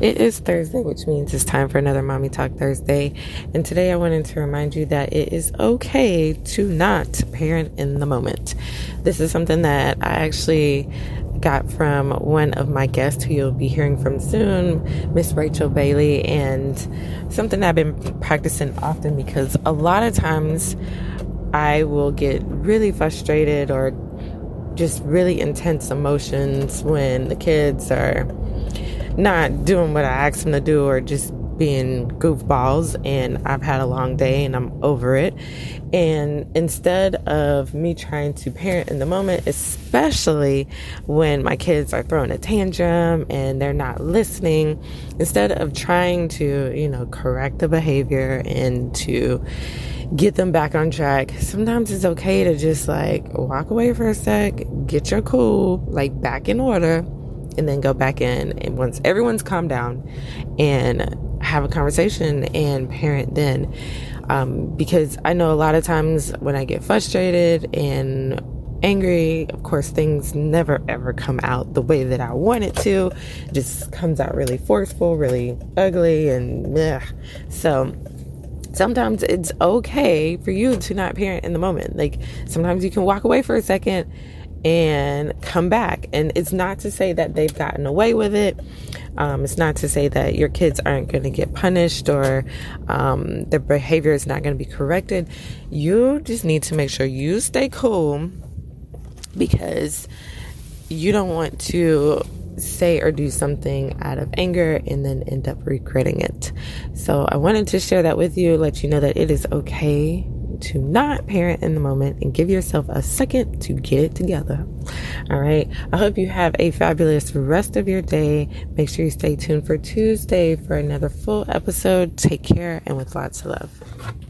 It is Thursday, which means it's time for another Mommy Talk Thursday. And today I wanted to remind you that it is okay to not parent in the moment. This is something that I actually got from one of my guests who you'll be hearing from soon, Miss Rachel Bailey, and something I've been practicing often because a lot of times I will get really frustrated or just really intense emotions when the kids are not doing what I asked them to do or just being goofballs and I've had a long day and I'm over it. And instead of me trying to parent in the moment, especially when my kids are throwing a tantrum and they're not listening, instead of trying to, you know, correct the behavior and to get them back on track, sometimes it's okay to just like walk away for a sec, get your cool, like back in order and then go back in and once everyone's calmed down and have a conversation and parent then um, because i know a lot of times when i get frustrated and angry of course things never ever come out the way that i want it to. It just comes out really forceful really ugly and yeah so sometimes it's okay for you to not parent in the moment. Like sometimes you can walk away for a second and come back. And it's not to say that they've gotten away with it. Um, it's not to say that your kids aren't going to get punished or um, their behavior is not going to be corrected. You just need to make sure you stay cool because you don't want to say or do something out of anger and then end up regretting it. So I wanted to share that with you, let you know that it is okay to not parent in the moment and give yourself a second to get it together. All right. I hope you have a fabulous rest of your day. Make sure you stay tuned for Tuesday for another full episode. Take care and with lots of love.